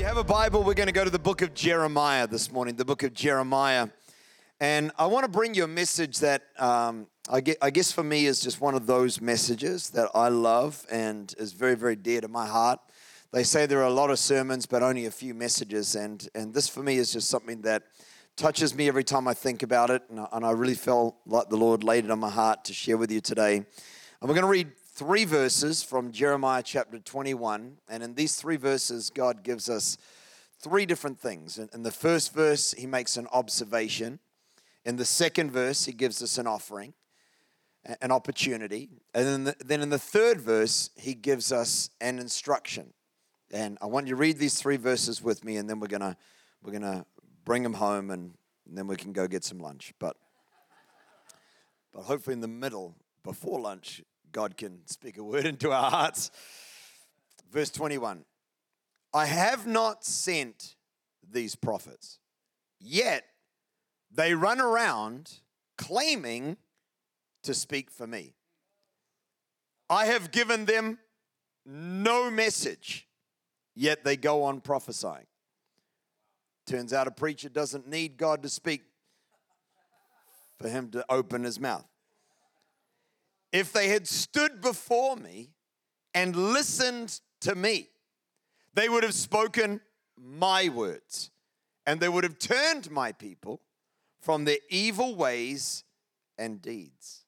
You have a Bible, we're going to go to the book of Jeremiah this morning, the book of Jeremiah. And I want to bring you a message that um, I, guess, I guess for me is just one of those messages that I love and is very, very dear to my heart. They say there are a lot of sermons, but only a few messages. And, and this for me is just something that touches me every time I think about it. And I, and I really felt like the Lord laid it on my heart to share with you today. And we're going to read three verses from Jeremiah chapter 21. And in these three verses, God gives us three different things. In the first verse, he makes an observation. In the second verse, he gives us an offering, an opportunity. And then, the, then in the third verse, he gives us an instruction. And I want you to read these three verses with me, and then we're gonna we're gonna bring them home, and, and then we can go get some lunch. But but hopefully in the middle, before lunch, God can speak a word into our hearts. Verse 21 I have not sent these prophets, yet they run around claiming to speak for me. I have given them no message, yet they go on prophesying. Turns out a preacher doesn't need God to speak for him to open his mouth if they had stood before me and listened to me, they would have spoken my words and they would have turned my people from their evil ways and deeds.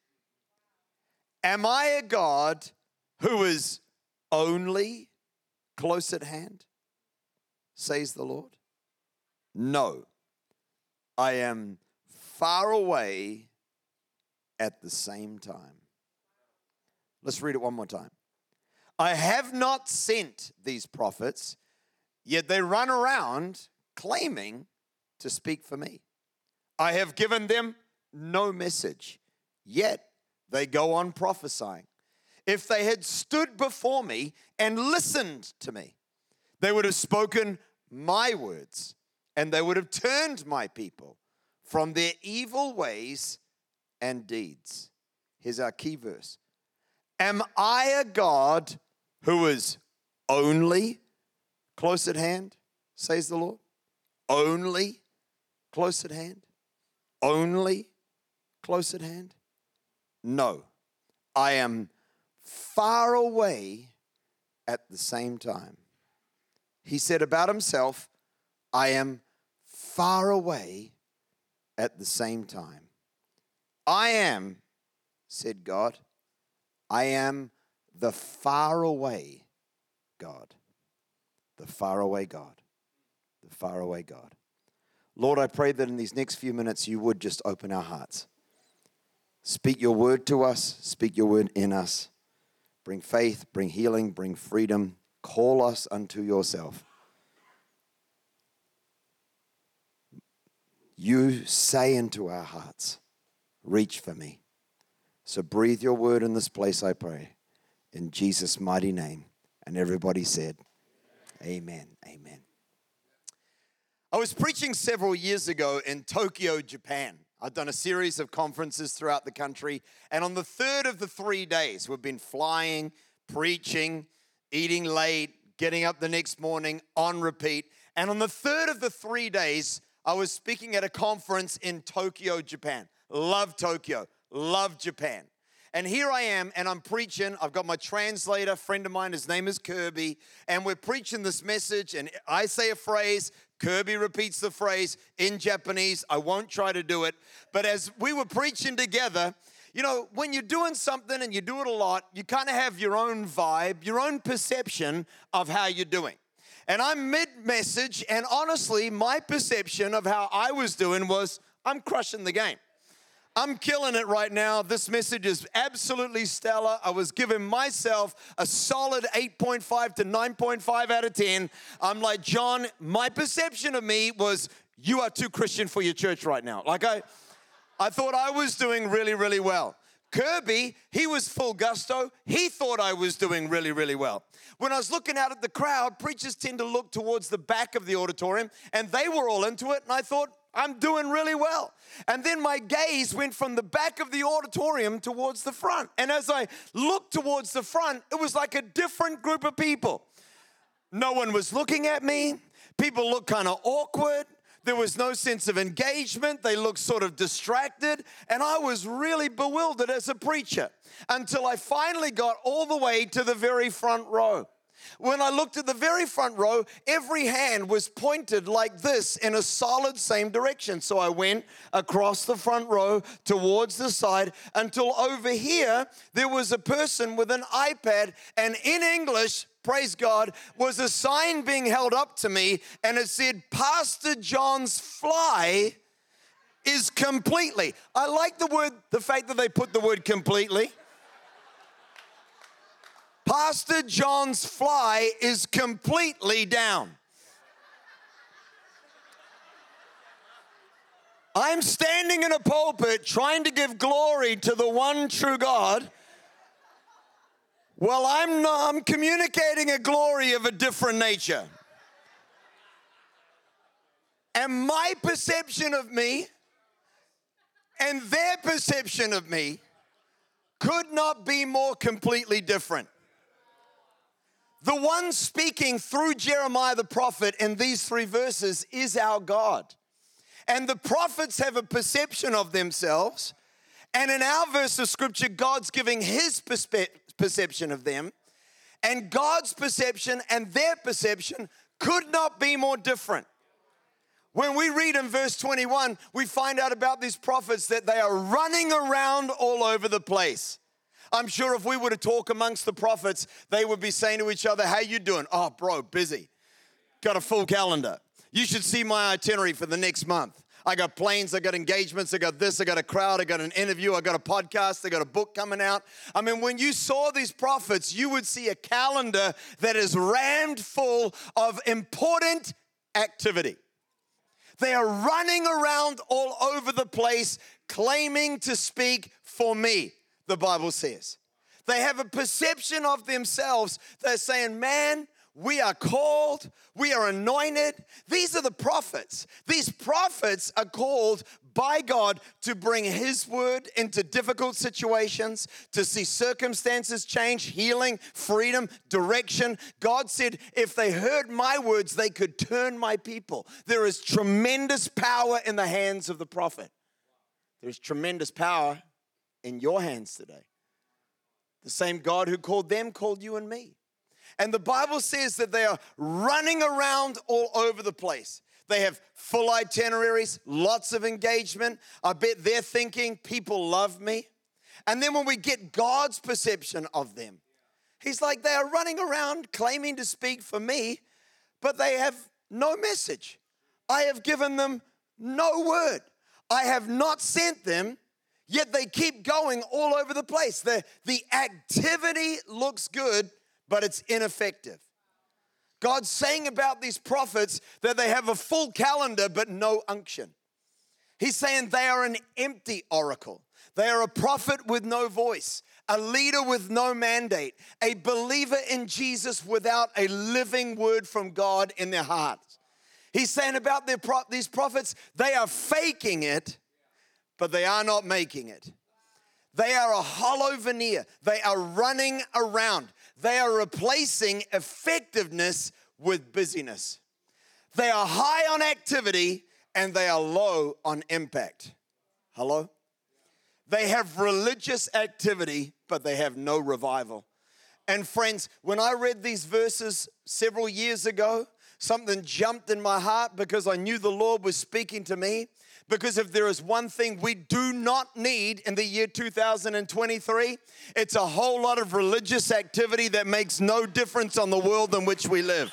Am I a God who is only close at hand? Says the Lord. No, I am far away at the same time. Let's read it one more time. I have not sent these prophets, yet they run around claiming to speak for me. I have given them no message, yet they go on prophesying. If they had stood before me and listened to me, they would have spoken my words and they would have turned my people from their evil ways and deeds. Here's our key verse Am I a God who is only close at hand, says the Lord? Only close at hand? Only close at hand? No, I am far away at the same time. He said about himself, I am far away at the same time. I am, said God, I am the faraway God. The faraway God. The faraway God. Lord, I pray that in these next few minutes you would just open our hearts. Speak your word to us, speak your word in us. Bring faith, bring healing, bring freedom. Call us unto yourself. You say into our hearts, Reach for me. So breathe your word in this place, I pray. In Jesus' mighty name. And everybody said, Amen. Amen. I was preaching several years ago in Tokyo, Japan. I've done a series of conferences throughout the country. And on the third of the three days, we've been flying, preaching, eating late, getting up the next morning on repeat. And on the third of the three days, I was speaking at a conference in Tokyo, Japan. Love Tokyo love Japan. And here I am, and I'm preaching. I've got my translator, friend of mine, his name is Kirby, and we're preaching this message. And I say a phrase, Kirby repeats the phrase in Japanese. I won't try to do it. But as we were preaching together, you know, when you're doing something and you do it a lot, you kind of have your own vibe, your own perception of how you're doing. And I'm mid message, and honestly, my perception of how I was doing was I'm crushing the game. I'm killing it right now. This message is absolutely stellar. I was giving myself a solid 8.5 to 9.5 out of 10. I'm like, John, my perception of me was you are too Christian for your church right now. Like I, I thought I was doing really, really well. Kirby, he was full gusto. He thought I was doing really, really well. When I was looking out at the crowd, preachers tend to look towards the back of the auditorium, and they were all into it. And I thought, I'm doing really well. And then my gaze went from the back of the auditorium towards the front. And as I looked towards the front, it was like a different group of people. No one was looking at me. People looked kind of awkward. There was no sense of engagement. They looked sort of distracted. And I was really bewildered as a preacher until I finally got all the way to the very front row. When I looked at the very front row, every hand was pointed like this in a solid same direction. So I went across the front row towards the side until over here there was a person with an iPad and in English, praise God, was a sign being held up to me and it said, Pastor John's fly is completely. I like the word, the fact that they put the word completely. Pastor John's fly is completely down. I'm standing in a pulpit trying to give glory to the one true God. Well, I'm, not, I'm communicating a glory of a different nature. And my perception of me and their perception of me could not be more completely different. The one speaking through Jeremiah the prophet in these three verses is our God. And the prophets have a perception of themselves. And in our verse of scripture, God's giving his perspe- perception of them. And God's perception and their perception could not be more different. When we read in verse 21, we find out about these prophets that they are running around all over the place. I'm sure if we were to talk amongst the prophets, they would be saying to each other, How you doing? Oh, bro, busy. Got a full calendar. You should see my itinerary for the next month. I got planes, I got engagements, I got this, I got a crowd, I got an interview, I got a podcast, I got a book coming out. I mean, when you saw these prophets, you would see a calendar that is rammed full of important activity. They are running around all over the place claiming to speak for me the Bible says. They have a perception of themselves. They're saying, man, we are called, we are anointed. These are the prophets. These prophets are called by God to bring His word into difficult situations, to see circumstances change, healing, freedom, direction. God said, if they heard my words, they could turn my people. There is tremendous power in the hands of the prophet. There's tremendous power in your hands today. The same God who called them called you and me. And the Bible says that they are running around all over the place. They have full itineraries, lots of engagement. I bet they're thinking, people love me. And then when we get God's perception of them, He's like, they are running around claiming to speak for me, but they have no message. I have given them no word. I have not sent them Yet they keep going all over the place. The, the activity looks good, but it's ineffective. God's saying about these prophets that they have a full calendar but no unction. He's saying they are an empty oracle. They are a prophet with no voice, a leader with no mandate, a believer in Jesus without a living word from God in their hearts. He's saying about pro- these prophets, they are faking it but they are not making it. They are a hollow veneer. They are running around. They are replacing effectiveness with busyness. They are high on activity and they are low on impact. Hello? They have religious activity, but they have no revival. And friends, when I read these verses several years ago, something jumped in my heart because I knew the Lord was speaking to me. Because if there is one thing we do not need in the year 2023, it's a whole lot of religious activity that makes no difference on the world in which we live.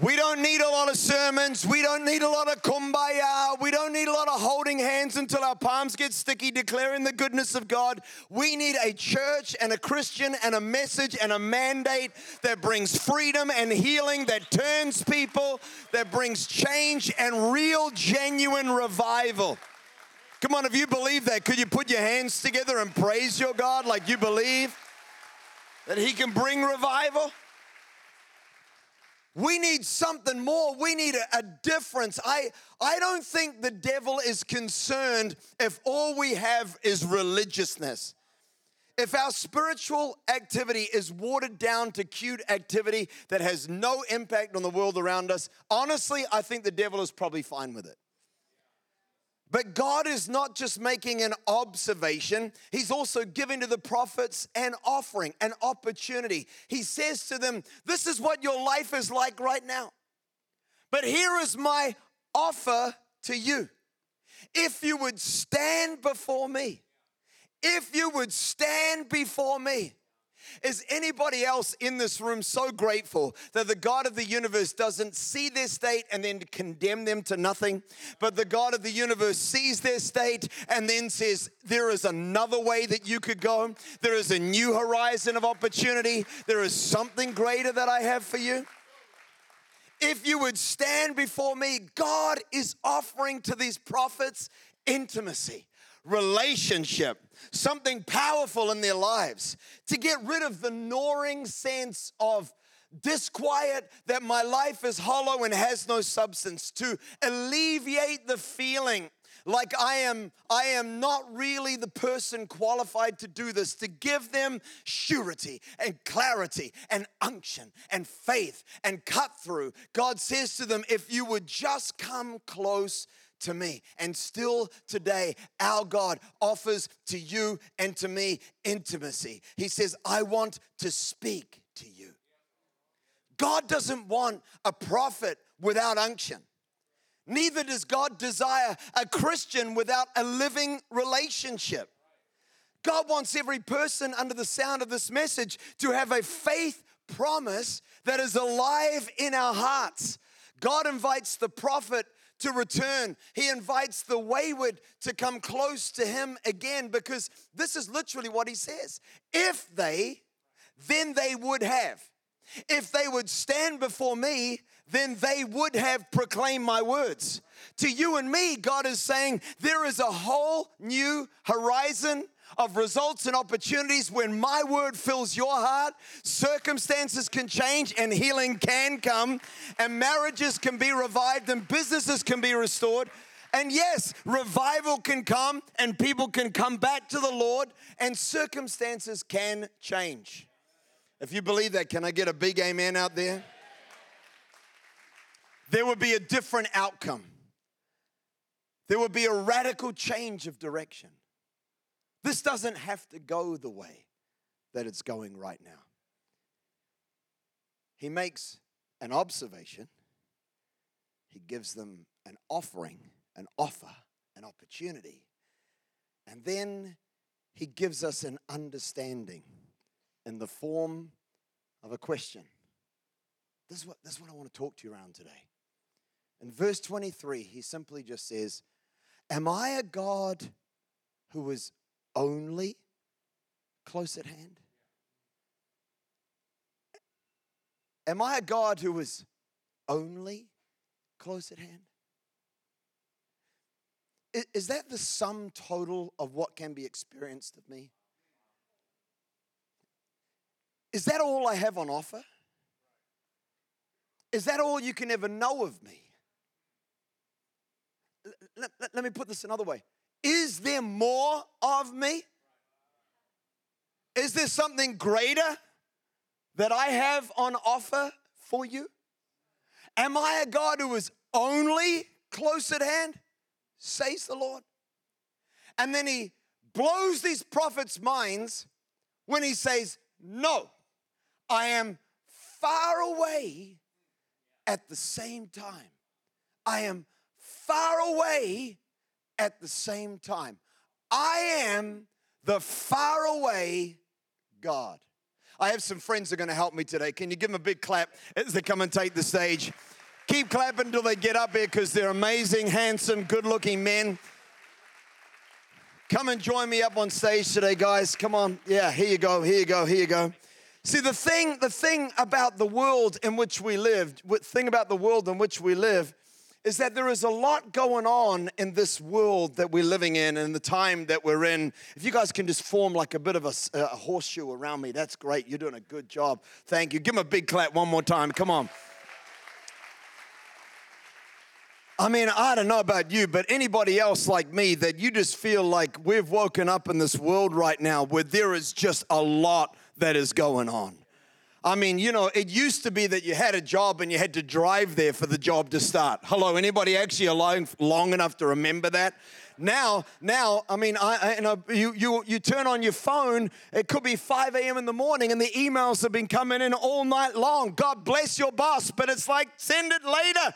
We don't need a lot of sermons. We don't need a lot of kumbaya. We don't need a lot of holding hands until our palms get sticky, declaring the goodness of God. We need a church and a Christian and a message and a mandate that brings freedom and healing, that turns people, that brings change and real, genuine revival. Come on, if you believe that, could you put your hands together and praise your God like you believe that He can bring revival? We need something more. We need a, a, difference. I, I don't think the devil is concerned if all we have is religiousness. If our spiritual activity is watered down to cute activity that has no impact on the world around us, honestly, I think the devil is probably fine with it. But God is not just making an observation, He's also giving to the prophets an offering, an opportunity. He says to them, This is what your life is like right now. But here is my offer to you. If you would stand before me, if you would stand before me, is anybody else in this room so grateful that the God of the universe doesn't see their state and then condemn them to nothing, but the God of the universe sees their state and then says, There is another way that you could go. There is a new horizon of opportunity. There is something greater that I have for you. If you would stand before me, God is offering to these prophets intimacy relationship, something powerful in their lives, to get rid of the gnawing sense of disquiet that my life is hollow and has no substance, to alleviate the feeling like I am I am not really the person qualified to do this to give them surety and clarity and unction and faith and cut through. God says to them if you would just come close to me. And still today, our God offers to you and to me intimacy. He says, I want to speak to you. God doesn't want a prophet without unction. Neither does God desire a Christian without a living relationship. God wants every person under the sound of this message to have a faith promise that is alive in our hearts. God invites the prophet to return. He invites the wayward to come close to him again because this is literally what he says. If they, then they would have. If they would stand before me, then they would have proclaimed my words. To you and me, God is saying there is a whole new horizon of results and opportunities when my word fills your heart, circumstances can change and healing can come, and marriages can be revived and businesses can be restored. And yes, revival can come and people can come back to the Lord and circumstances can change. If you believe that, can I get a big amen out there? There would be a different outcome. There would be a radical change of direction. This doesn't have to go the way that it's going right now. He makes an observation, he gives them an offering, an offer, an opportunity, and then he gives us an understanding in the form of a question. This is what, this is what I want to talk to you around today. In verse 23, he simply just says, Am I a God who is only close at hand? Am I a God who is only close at hand? Is that the sum total of what can be experienced of me? Is that all I have on offer? Is that all you can ever know of me? Let, let, let me put this another way is there more of me? Is there something greater that I have on offer for you? Am I a God who is only close at hand? Says the Lord. And then he blows these prophets' minds when he says, No, I am far away at the same time. I am far away at the same time. I am the faraway God. I have some friends that are going to help me today. Can you give them a big clap as they come and take the stage? Keep clapping until they get up here because they're amazing, handsome, good looking men. Come and join me up on stage today, guys. Come on. Yeah, here you go, here you go, here you go. See, the thing, the thing about the world in which we live, the thing about the world in which we live is that there is a lot going on in this world that we're living in and the time that we're in. If you guys can just form like a bit of a, a horseshoe around me, that's great. You're doing a good job. Thank you. Give them a big clap one more time. Come on. I mean, I don't know about you, but anybody else like me that you just feel like we've woken up in this world right now where there is just a lot that is going on. I mean, you know, it used to be that you had a job and you had to drive there for the job to start. Hello, anybody actually alive long enough to remember that? Now, now, I mean, I, you, know, you, you, you turn on your phone, it could be 5 a.m. in the morning, and the emails have been coming in all night long. God bless your boss, but it's like, send it later.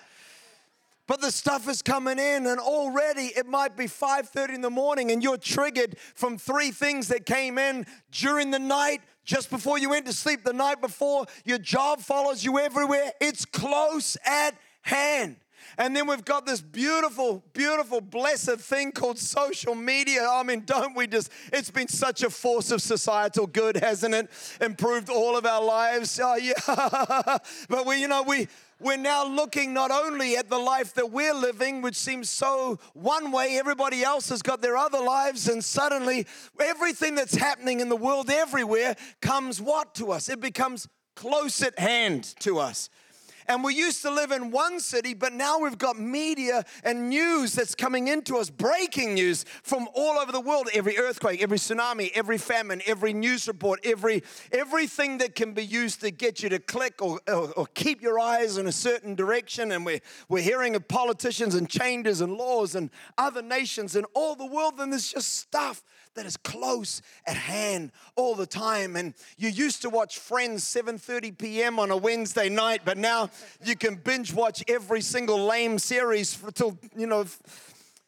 But the stuff is coming in, and already it might be 5:30 in the morning, and you're triggered from three things that came in during the night, just before you went to sleep the night before. Your job follows you everywhere. It's close at hand. And then we've got this beautiful, beautiful, blessed thing called social media. I mean, don't we just, it's been such a force of societal good, hasn't it? Improved all of our lives. Oh, yeah. but we, you know, we, we're now looking not only at the life that we're living, which seems so one way, everybody else has got their other lives, and suddenly everything that's happening in the world everywhere comes what to us? It becomes close at hand to us. And we used to live in one city, but now we've got media and news that's coming into us, breaking news from all over the world. Every earthquake, every tsunami, every famine, every news report, every everything that can be used to get you to click or, or, or keep your eyes in a certain direction. And we're, we're hearing of politicians and changes and laws and other nations and all the world, and there's just stuff that is close at hand all the time. And you used to watch Friends 7:30 p.m. on a Wednesday night, but now you can binge watch every single lame series for till you know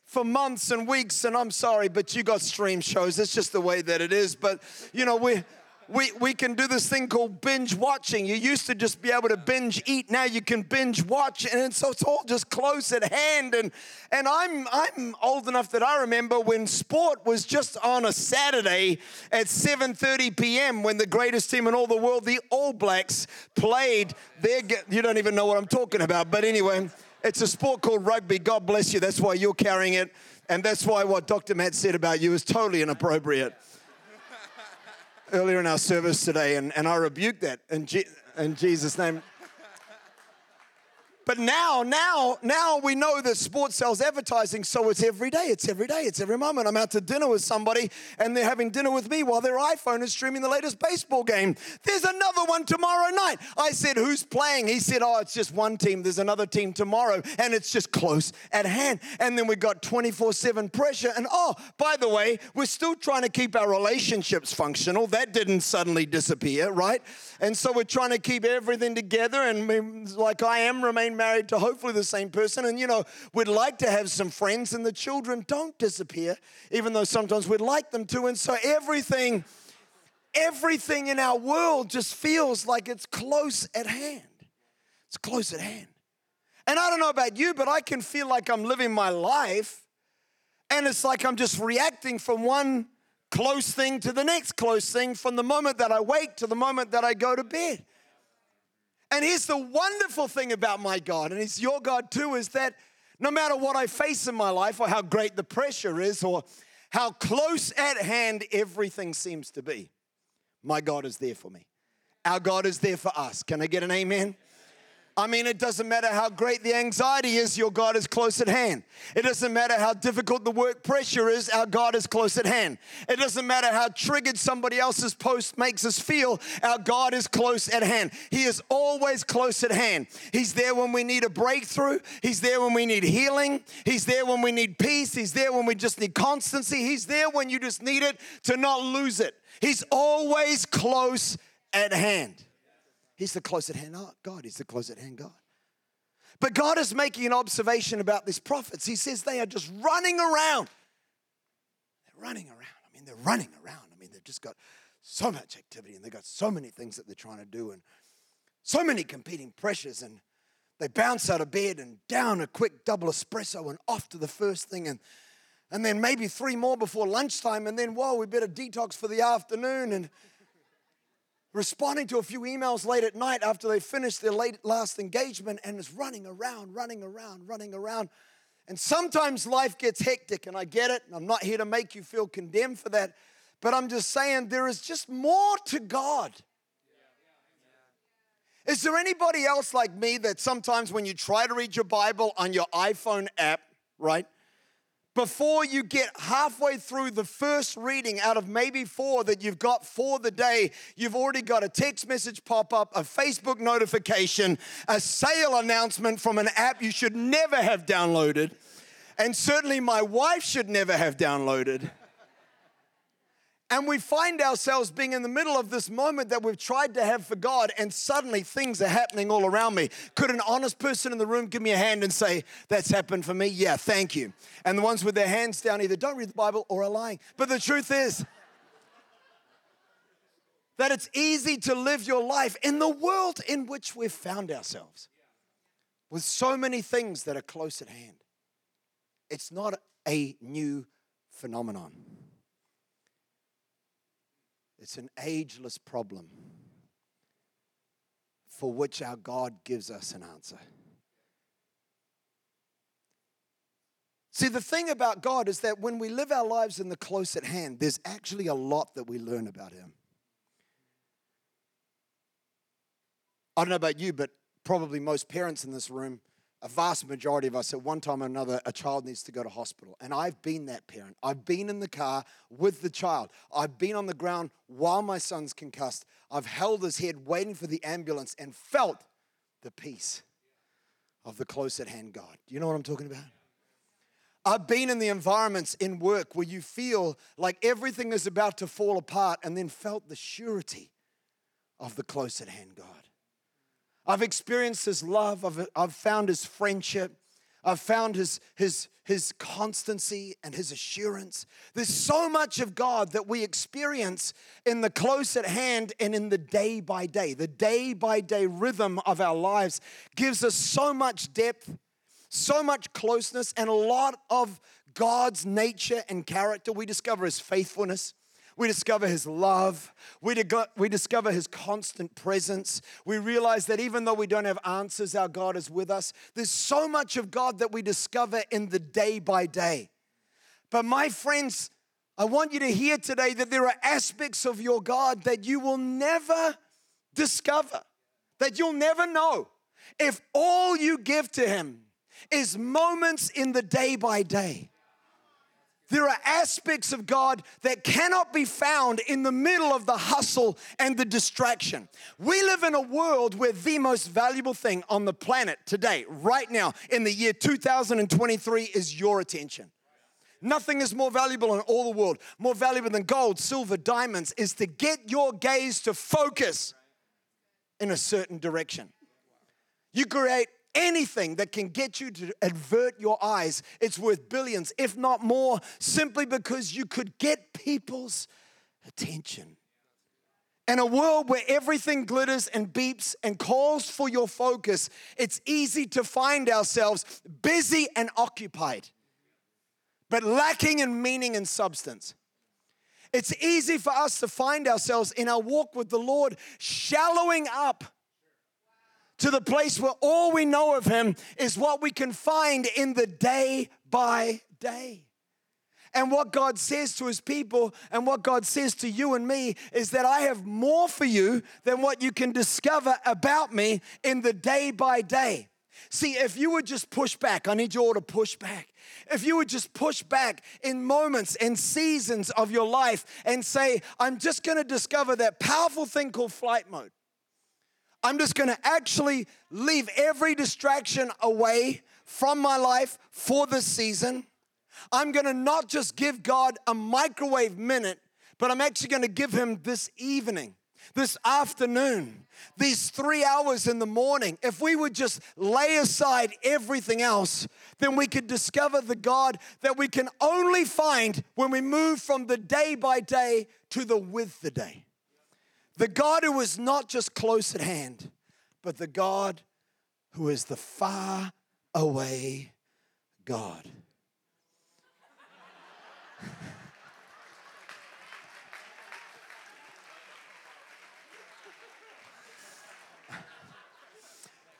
for months and weeks. And I'm sorry, but you got stream shows. It's just the way that it is. But you know we we, we can do this thing called binge watching. You used to just be able to binge eat. Now you can binge watch. And so it's all just close at hand. And, and I'm, I'm old enough that I remember when sport was just on a Saturday at 7.30 p.m. when the greatest team in all the world, the All Blacks, played their... You don't even know what I'm talking about. But anyway, it's a sport called rugby. God bless you. That's why you're carrying it. And that's why what Dr. Matt said about you is totally inappropriate earlier in our service today, and, and I rebuked that in, G- in Jesus' name. But now, now, now we know that sports sells advertising, so it's every day, it's every day, it's every moment. I'm out to dinner with somebody and they're having dinner with me while their iPhone is streaming the latest baseball game. There's another one tomorrow night. I said, Who's playing? He said, Oh, it's just one team. There's another team tomorrow, and it's just close at hand. And then we got 24 7 pressure. And oh, by the way, we're still trying to keep our relationships functional. That didn't suddenly disappear, right? And so we're trying to keep everything together and, like I am, remain married to hopefully the same person. And, you know, we'd like to have some friends, and the children don't disappear, even though sometimes we'd like them to. And so everything, everything in our world just feels like it's close at hand. It's close at hand. And I don't know about you, but I can feel like I'm living my life, and it's like I'm just reacting from one close thing to the next close thing from the moment that I wake to the moment that I go to bed. And here's the wonderful thing about my God, and He's your God too, is that no matter what I face in my life, or how great the pressure is, or how close at hand everything seems to be, my God is there for me. Our God is there for us. Can I get an amen? I mean, it doesn't matter how great the anxiety is, your God is close at hand. It doesn't matter how difficult the work pressure is, our God is close at hand. It doesn't matter how triggered somebody else's post makes us feel, our God is close at hand. He is always close at hand. He's there when we need a breakthrough, He's there when we need healing, He's there when we need peace, He's there when we just need constancy, He's there when you just need it to not lose it. He's always close at hand. He's the close at hand God. He's the close at hand God. But God is making an observation about these prophets. He says they are just running around. They're running around. I mean, they're running around. I mean, they've just got so much activity and they've got so many things that they're trying to do and so many competing pressures and they bounce out of bed and down a quick double espresso and off to the first thing and and then maybe three more before lunchtime and then whoa we better detox for the afternoon and responding to a few emails late at night after they finished their late last engagement and is running around running around running around and sometimes life gets hectic and i get it and i'm not here to make you feel condemned for that but I'm just saying there is just more to God. Is there anybody else like me that sometimes when you try to read your Bible on your iPhone app, right? Before you get halfway through the first reading out of maybe four that you've got for the day, you've already got a text message pop up, a Facebook notification, a sale announcement from an app you should never have downloaded, and certainly my wife should never have downloaded. And we find ourselves being in the middle of this moment that we've tried to have for God, and suddenly things are happening all around me. Could an honest person in the room give me a hand and say, That's happened for me? Yeah, thank you. And the ones with their hands down either don't read the Bible or are lying. But the truth is, that it's easy to live your life in the world in which we've found ourselves with so many things that are close at hand. It's not a new phenomenon. It's an ageless problem for which our God gives us an answer. See, the thing about God is that when we live our lives in the close at hand, there's actually a lot that we learn about Him. I don't know about you, but probably most parents in this room a vast majority of us at one time or another a child needs to go to hospital. And i've been that parent. I've been in the car with the child. I've been on the ground while my son's concussed. I've held his head waiting for the ambulance and felt the peace of the close at hand god. Do you know what i'm talking about? I've been in the environments in work where you feel like everything is about to fall apart and then felt the surety of the close at hand God. I've experienced his love, I've, I've found his friendship. I've found his, his, his constancy and his assurance. There's so much of God that we experience in the close at hand and in the day by day. The day by day rhythm of our lives gives us so much depth, so much closeness, and a lot of God's nature and character. We discover his faithfulness, we discover His love. We, we discover His constant presence. We realize that even though we don't have answers, our God is with us. There's so much of God that we discover in the day by day. But my friends, I want you to hear today that there are aspects of your God that you will never discover, that you'll never know. If all you give to Him is moments in the day by day, there are aspects of God that cannot be found in the middle of the hustle and the distraction. We live in a world where the most valuable thing on the planet today, right now, in the year 2023, is your attention. Nothing is more valuable in all the world, more valuable than gold, silver, diamonds, is to get your gaze to focus in a certain direction. You create anything that can get you to avert your eyes, it's worth billions, if not more, simply because you could get people's attention. In a world where everything glitters and beeps and calls for your focus, it's easy to find ourselves busy and occupied, but lacking in meaning and substance. It's easy for us to find ourselves in our walk with the Lord shallowing up to the place where all we know of Him is what we can find in the day by day. And what God says to His people and what God says to you and me is that I have more for you than what you can discover about me in the day by day. See, if you would just push back, I need you all to push back. If you would just push back in moments and seasons of your life and say, I'm just gonna discover that powerful thing called flight mode. I'm just gonna actually leave every distraction away from my life for this season. I'm gonna not just give God a microwave minute, but I'm actually gonna give Him this evening, this afternoon, these three hours in the morning. If we would just lay aside everything else, then we could discover the God that we can only find when we move from the day by day to the with the day. The God who is not just close at hand, but the God who is the far away God.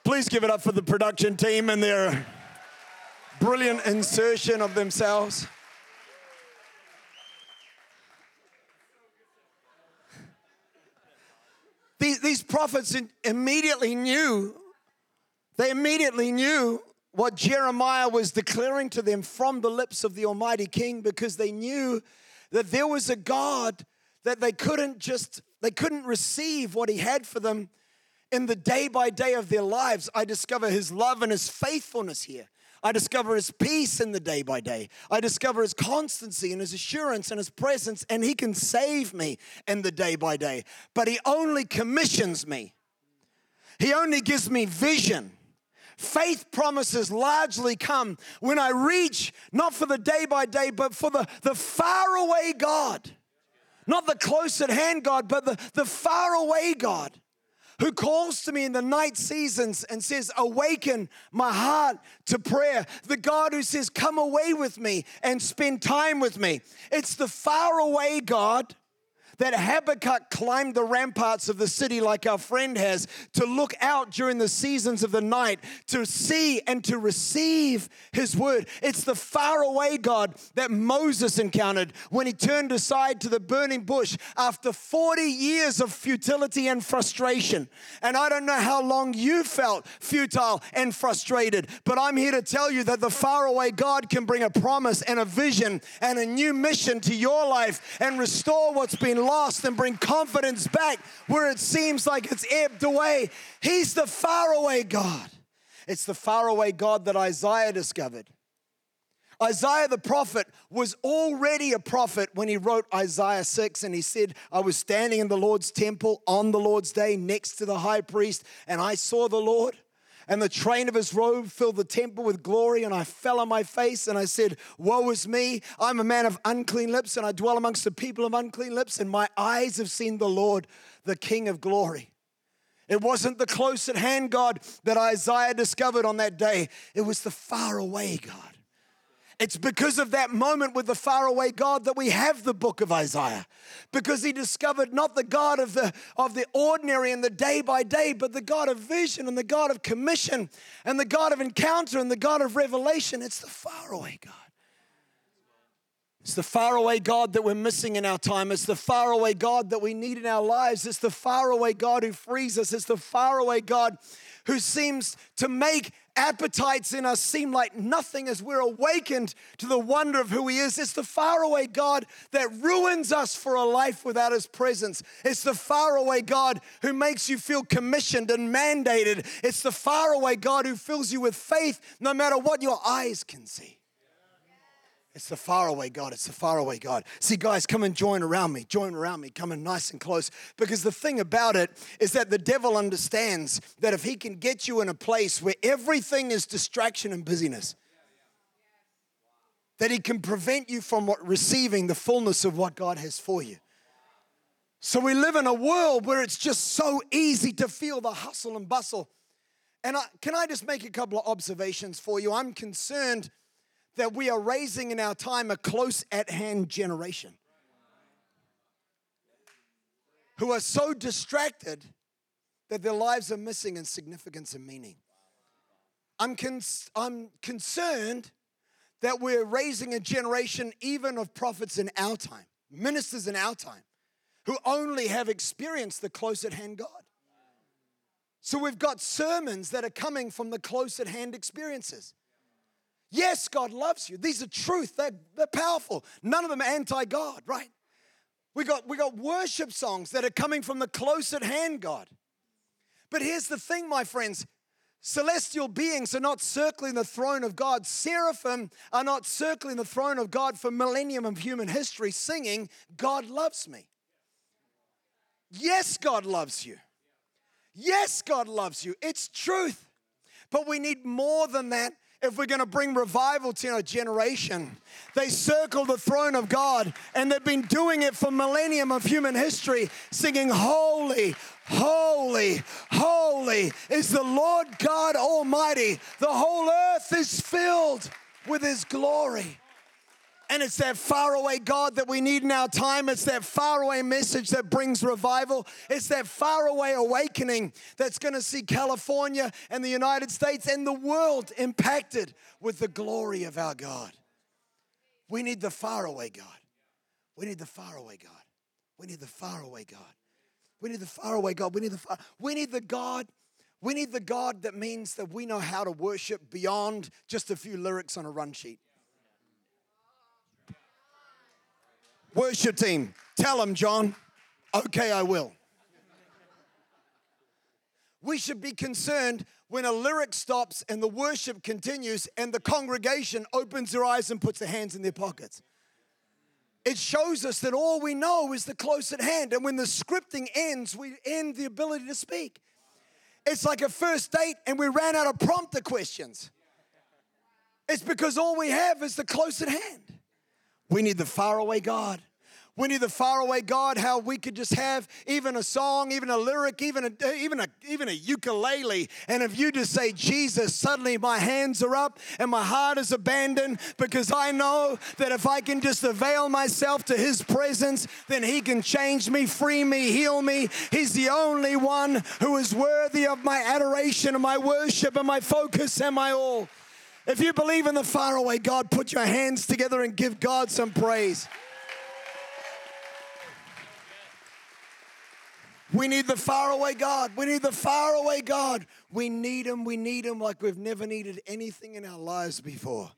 Please give it up for the production team and their brilliant insertion of themselves. These, these prophets immediately knew, they immediately knew what Jeremiah was declaring to them from the lips of the Almighty King because they knew that there was a God that they couldn't just, they couldn't receive what he had for them in the day by day of their lives. I discover his love and his faithfulness here. I discover his peace in the day by day. I discover his constancy and his assurance and his presence, and he can save me in the day by day. But he only commissions me, he only gives me vision. Faith promises largely come when I reach not for the day by day, but for the, the far away God. Not the close at hand God, but the, the far away God who calls to me in the night seasons and says, Awaken my heart to prayer. The God who says, Come away with me and spend time with me. It's the far away God that Habakkuk climbed the ramparts of the city like our friend has to look out during the seasons of the night to see and to receive his word. It's the faraway God that Moses encountered when he turned aside to the burning bush after 40 years of futility and frustration. And I don't know how long you felt futile and frustrated, but I'm here to tell you that the faraway God can bring a promise and a vision and a new mission to your life and restore what's been lost and bring confidence back where it seems like it's ebbed away. He's the faraway God. It's the faraway God that Isaiah discovered. Isaiah the prophet was already a prophet when he wrote Isaiah 6, and he said, I was standing in the Lord's temple on the Lord's day next to the high priest, and I saw the Lord and the train of his robe filled the temple with glory. And I fell on my face and I said, Woe is me! I'm a man of unclean lips, and I dwell amongst the people of unclean lips, and my eyes have seen the Lord, the King of glory. It wasn't the close at hand God that Isaiah discovered on that day, it was the far away God. It's because of that moment with the faraway God that we have the book of Isaiah. Because he discovered not the God of the, of the ordinary and the day by day, but the God of vision and the God of commission and the God of encounter and the God of revelation. It's the faraway God. It's the faraway God that we're missing in our time. It's the faraway God that we need in our lives. It's the faraway God who frees us. It's the faraway God who seems to make appetites in us seem like nothing as we're awakened to the wonder of who He is. It's the faraway God that ruins us for a life without His presence. It's the faraway God who makes you feel commissioned and mandated. It's the faraway God who fills you with faith no matter what your eyes can see. It's the faraway God. It's the faraway God. See, guys, come and join around me. Join around me. Come in nice and close. Because the thing about it is that the devil understands that if he can get you in a place where everything is distraction and busyness, that he can prevent you from receiving the fullness of what God has for you. So we live in a world where it's just so easy to feel the hustle and bustle. And I, can I just make a couple of observations for you? I'm concerned that we are raising in our time a close at hand generation who are so distracted that their lives are missing in significance and meaning. I'm, cons- I'm concerned that we're raising a generation even of prophets in our time, ministers in our time, who only have experienced the close at hand God. So we've got sermons that are coming from the close at hand experiences. Yes, God loves you. These are truth. They're, they're powerful. None of them anti-God, right? We got, we got worship songs that are coming from the close at hand God. But here's the thing, my friends. Celestial beings are not circling the throne of God. Seraphim are not circling the throne of God for millennium of human history, singing, God loves me. Yes, God loves you. Yes, God loves you. It's truth. But we need more than that if we're going to bring revival to our generation, they circle the throne of God and they've been doing it for millennium of human history, singing, Holy, Holy, holy is the Lord God Almighty. The whole earth is filled with His glory. And it's that faraway God that we need in our time. It's that faraway message that brings revival. It's that faraway awakening that's going to see California and the United States and the world impacted with the glory of our God. We need the faraway God. We need the faraway God. We need the faraway God. We need the faraway God. We need the far, we need the God. We need the God that means that we know how to worship beyond just a few lyrics on a run sheet. Worship team, tell them, John. Okay, I will. We should be concerned when a lyric stops and the worship continues and the congregation opens their eyes and puts their hands in their pockets. It shows us that all we know is the close at hand. And when the scripting ends, we end the ability to speak. It's like a first date and we ran out of prompter questions. It's because all we have is the close at hand. We need the faraway God. We need the faraway God, how we could just have even a song, even a lyric, even a, even, a, even a ukulele. And if you just say, Jesus, suddenly my hands are up and my heart is abandoned because I know that if I can just avail myself to His presence, then He can change me, free me, heal me. He's the only one who is worthy of my adoration and my worship and my focus and my all. If you believe in the faraway God, put your hands together and give God some praise. We need the faraway God. We need the faraway God. We need Him. We need Him like we've never needed anything in our lives before.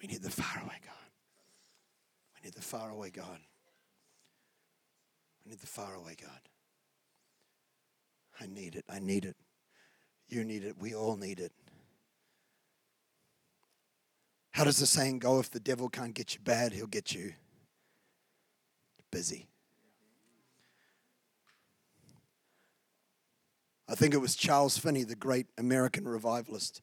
We need the faraway God. We need the faraway God. We need the faraway God. I need it. I need it. You need it. We all need it. How does the saying go? If the devil can't get you bad, he'll get you busy. I think it was Charles Finney, the great American revivalist,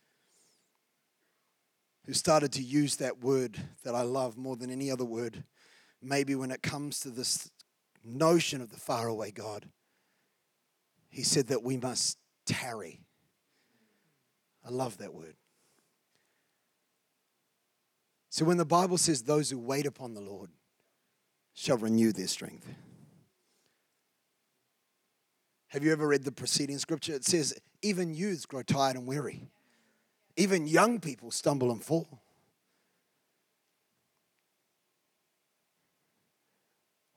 who started to use that word that I love more than any other word, maybe when it comes to this notion of the faraway God. He said that we must tarry. I love that word. So when the Bible says those who wait upon the Lord shall renew their strength. Have you ever read the preceding scripture? It says, even youths grow tired and weary. Even young people stumble and fall.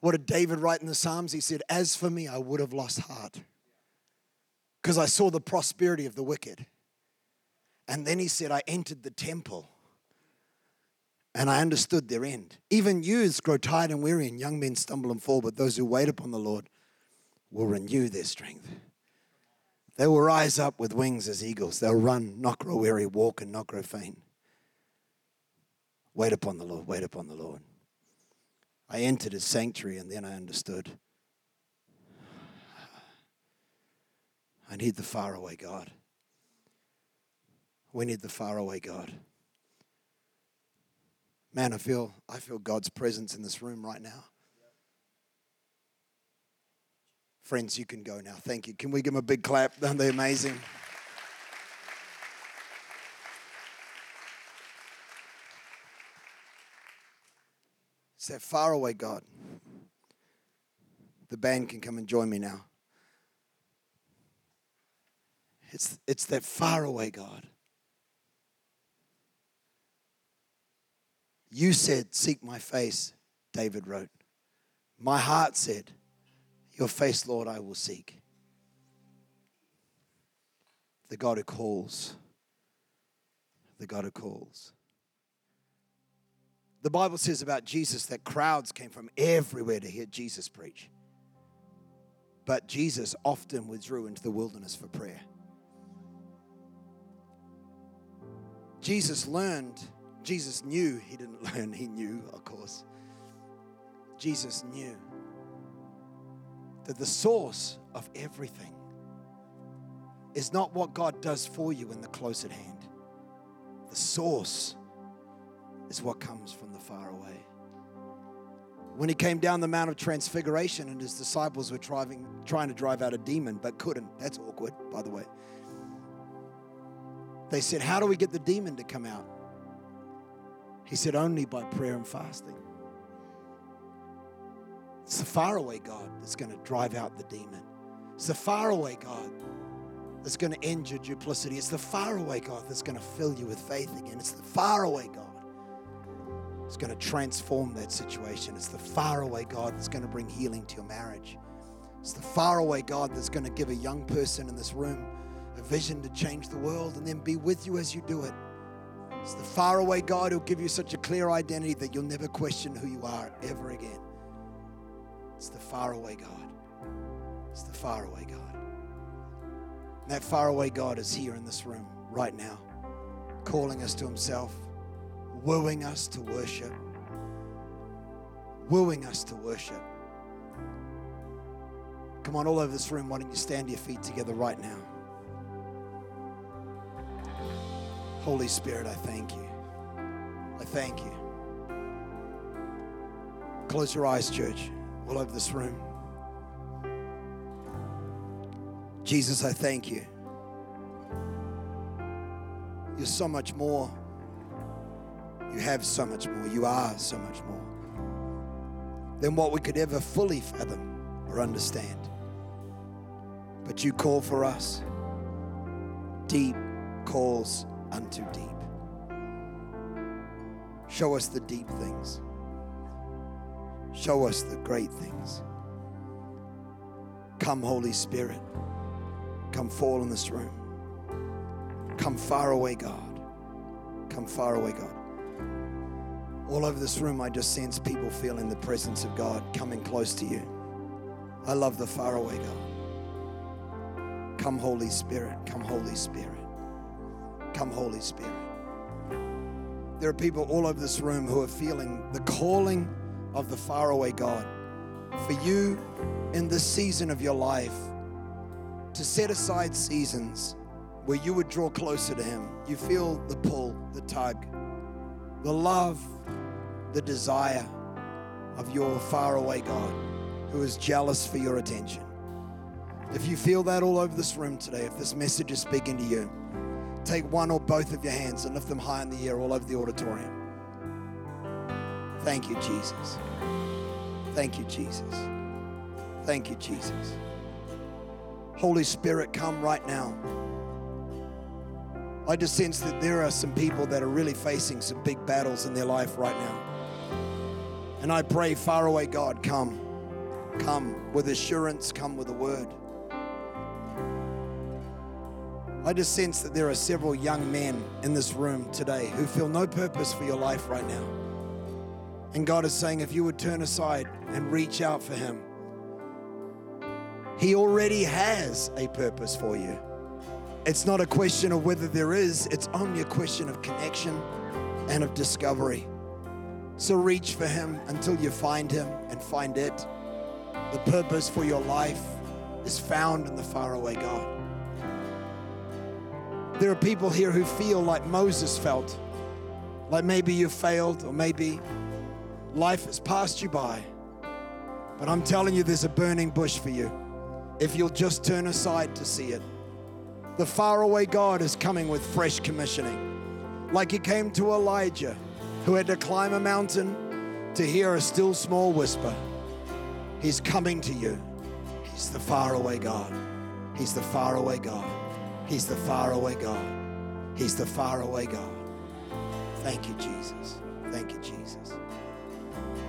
What did David write in the Psalms? He said, As for me, I would have lost heart because I saw the prosperity of the wicked. And then he said, I entered the temple and I understood their end. Even youths grow tired and weary, and young men stumble and fall, but those who wait upon the Lord will renew their strength. They will rise up with wings as eagles. They'll run, not grow weary, walk and not grow faint. Wait upon the Lord, wait upon the Lord. I entered his sanctuary and then I understood. I need the faraway God. We need the faraway God. Man, I feel I feel God's presence in this room right now. Friends, you can go now. Thank you. Can we give them a big clap? Aren't they amazing? It's that faraway God. The band can come and join me now. It's, it's that faraway God. You said, Seek my face, David wrote. My heart said, your face, Lord, I will seek. The God who calls. The God who calls. The Bible says about Jesus that crowds came from everywhere to hear Jesus preach. But Jesus often withdrew into the wilderness for prayer. Jesus learned, Jesus knew, he didn't learn, he knew, of course. Jesus knew that the source of everything is not what God does for you in the close at hand. the source is what comes from the far away. When he came down the Mount of Transfiguration and his disciples were driving, trying to drive out a demon but couldn't, that's awkward, by the way. They said, How do we get the demon to come out? He said, Only by prayer and fasting. It's the faraway God that's going to drive out the demon. It's the faraway God that's going to end your duplicity. It's the faraway God that's going to fill you with faith again. It's the faraway God that's going to transform that situation. It's the faraway God that's going to bring healing to your marriage. It's the faraway God that's going to give a young person in this room a vision to change the world and then be with you as you do it. It's the faraway God who'll give you such a clear identity that you'll never question who you are ever again. It's the faraway God. It's the faraway God. And that faraway God is here in this room right now, calling us to Himself, wooing us to worship, wooing us to worship. Come on, all over this room, why don't you stand your feet together right now? Holy Spirit, I thank you. I thank you. Close your eyes, church all over this room. Jesus, I thank you. You're so much more. You have so much more. You are so much more than what we could ever fully fathom or understand. But you call for us. Deep calls unto deep. Show us the deep things. Show us the great things. Come, Holy Spirit. Come fall in this room. Come far away, God. Come far away, God. All over this room, I just sense people feeling the presence of God coming close to you. I love the far away God. Come, Holy Spirit. Come, Holy Spirit. Come, Holy Spirit. There are people all over this room who are feeling the calling of the faraway God. For you in this season of your life to set aside seasons where you would draw closer to Him. You feel the pull, the tug, the love, the desire of your faraway God who is jealous for your attention. If you feel that all over this room today, if this message is speaking to you, take one or both of your hands and lift them high in the air all over the auditorium. Thank you, Jesus. Thank you, Jesus. Thank you, Jesus. Holy Spirit, come right now. I just sense that there are some people that are really facing some big battles in their life right now. And I pray, far away God, come. Come with assurance, come with a word. I just sense that there are several young men in this room today who feel no purpose for your life right now. And God is saying, if you would turn aside and reach out for Him, He already has a purpose for you. It's not a question of whether there is, it's only a question of connection and of discovery. So reach for Him until you find Him and find it. The purpose for your life is found in the faraway God. There are people here who feel like Moses felt, like maybe you failed, or maybe Life has passed you by. But I'm telling you, there's a burning bush for you if you'll just turn aside to see it. The faraway God is coming with fresh commissioning. Like he came to Elijah, who had to climb a mountain to hear a still small whisper. He's coming to you. He's the faraway God. He's the faraway God. He's the faraway God. He's the faraway God. Thank you, Jesus. Thank you, Jesus.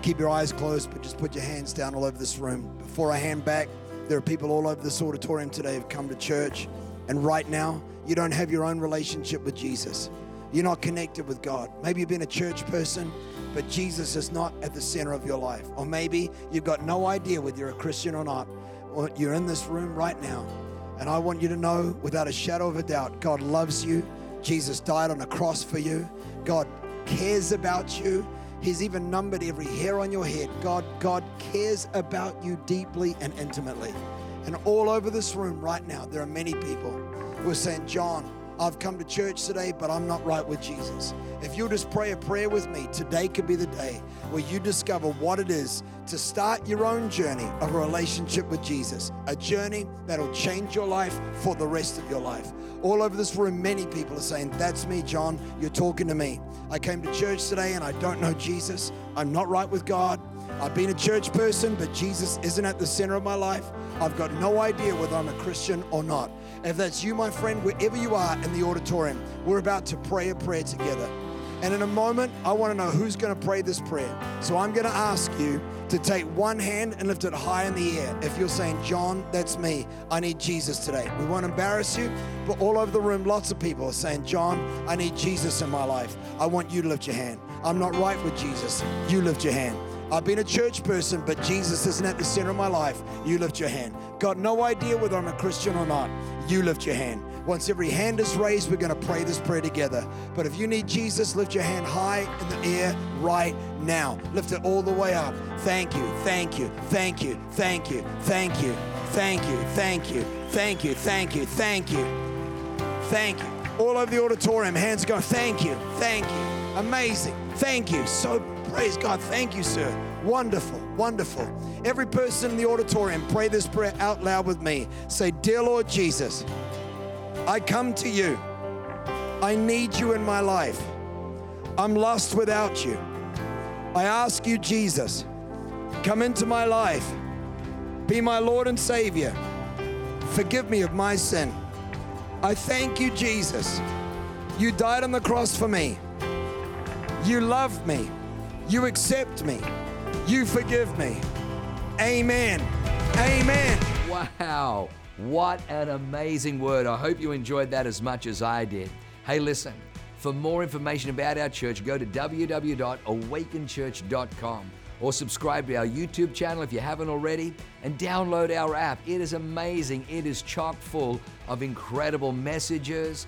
Keep your eyes closed, but just put your hands down all over this room. Before I hand back, there are people all over this auditorium today who've come to church, and right now, you don't have your own relationship with Jesus. You're not connected with God. Maybe you've been a church person, but Jesus is not at the center of your life. Or maybe you've got no idea whether you're a Christian or not. Or you're in this room right now. And I want you to know without a shadow of a doubt God loves you. Jesus died on a cross for you. God cares about you. He's even numbered every hair on your head. God, God cares about you deeply and intimately. And all over this room right now, there are many people who are saying, John, I've come to church today, but I'm not right with Jesus. If you'll just pray a prayer with me, today could be the day where you discover what it is to start your own journey of a relationship with Jesus, a journey that'll change your life for the rest of your life. All over this room, many people are saying, That's me, John. You're talking to me. I came to church today and I don't know Jesus. I'm not right with God. I've been a church person, but Jesus isn't at the center of my life. I've got no idea whether I'm a Christian or not. If that's you, my friend, wherever you are in the auditorium, we're about to pray a prayer together. And in a moment, I want to know who's going to pray this prayer. So I'm going to ask you to take one hand and lift it high in the air. If you're saying, John, that's me. I need Jesus today. We won't embarrass you, but all over the room, lots of people are saying, John, I need Jesus in my life. I want you to lift your hand. I'm not right with Jesus. You lift your hand. I've been a church person, but Jesus isn't at the center of my life. You lift your hand. Got no idea whether I'm a Christian or not. You lift your hand. Once every hand is raised, we're going to pray this prayer together. But if you need Jesus, lift your hand high in the air right now. Lift it all the way up. Thank you, thank you, thank you, thank you, thank you, thank you, thank you, thank you, thank you, thank you, thank you. All over the auditorium, hands go, thank you, thank you. Amazing. Thank you. So praise God. Thank you, sir. Wonderful, wonderful. Every person in the auditorium, pray this prayer out loud with me. Say, Dear Lord Jesus, I come to you. I need you in my life. I'm lost without you. I ask you, Jesus, come into my life. Be my Lord and Savior. Forgive me of my sin. I thank you, Jesus. You died on the cross for me. You love me. You accept me. You forgive me. Amen. Amen. Wow. What an amazing word. I hope you enjoyed that as much as I did. Hey, listen, for more information about our church, go to www.awakenchurch.com or subscribe to our YouTube channel if you haven't already and download our app. It is amazing. It is chock full of incredible messages,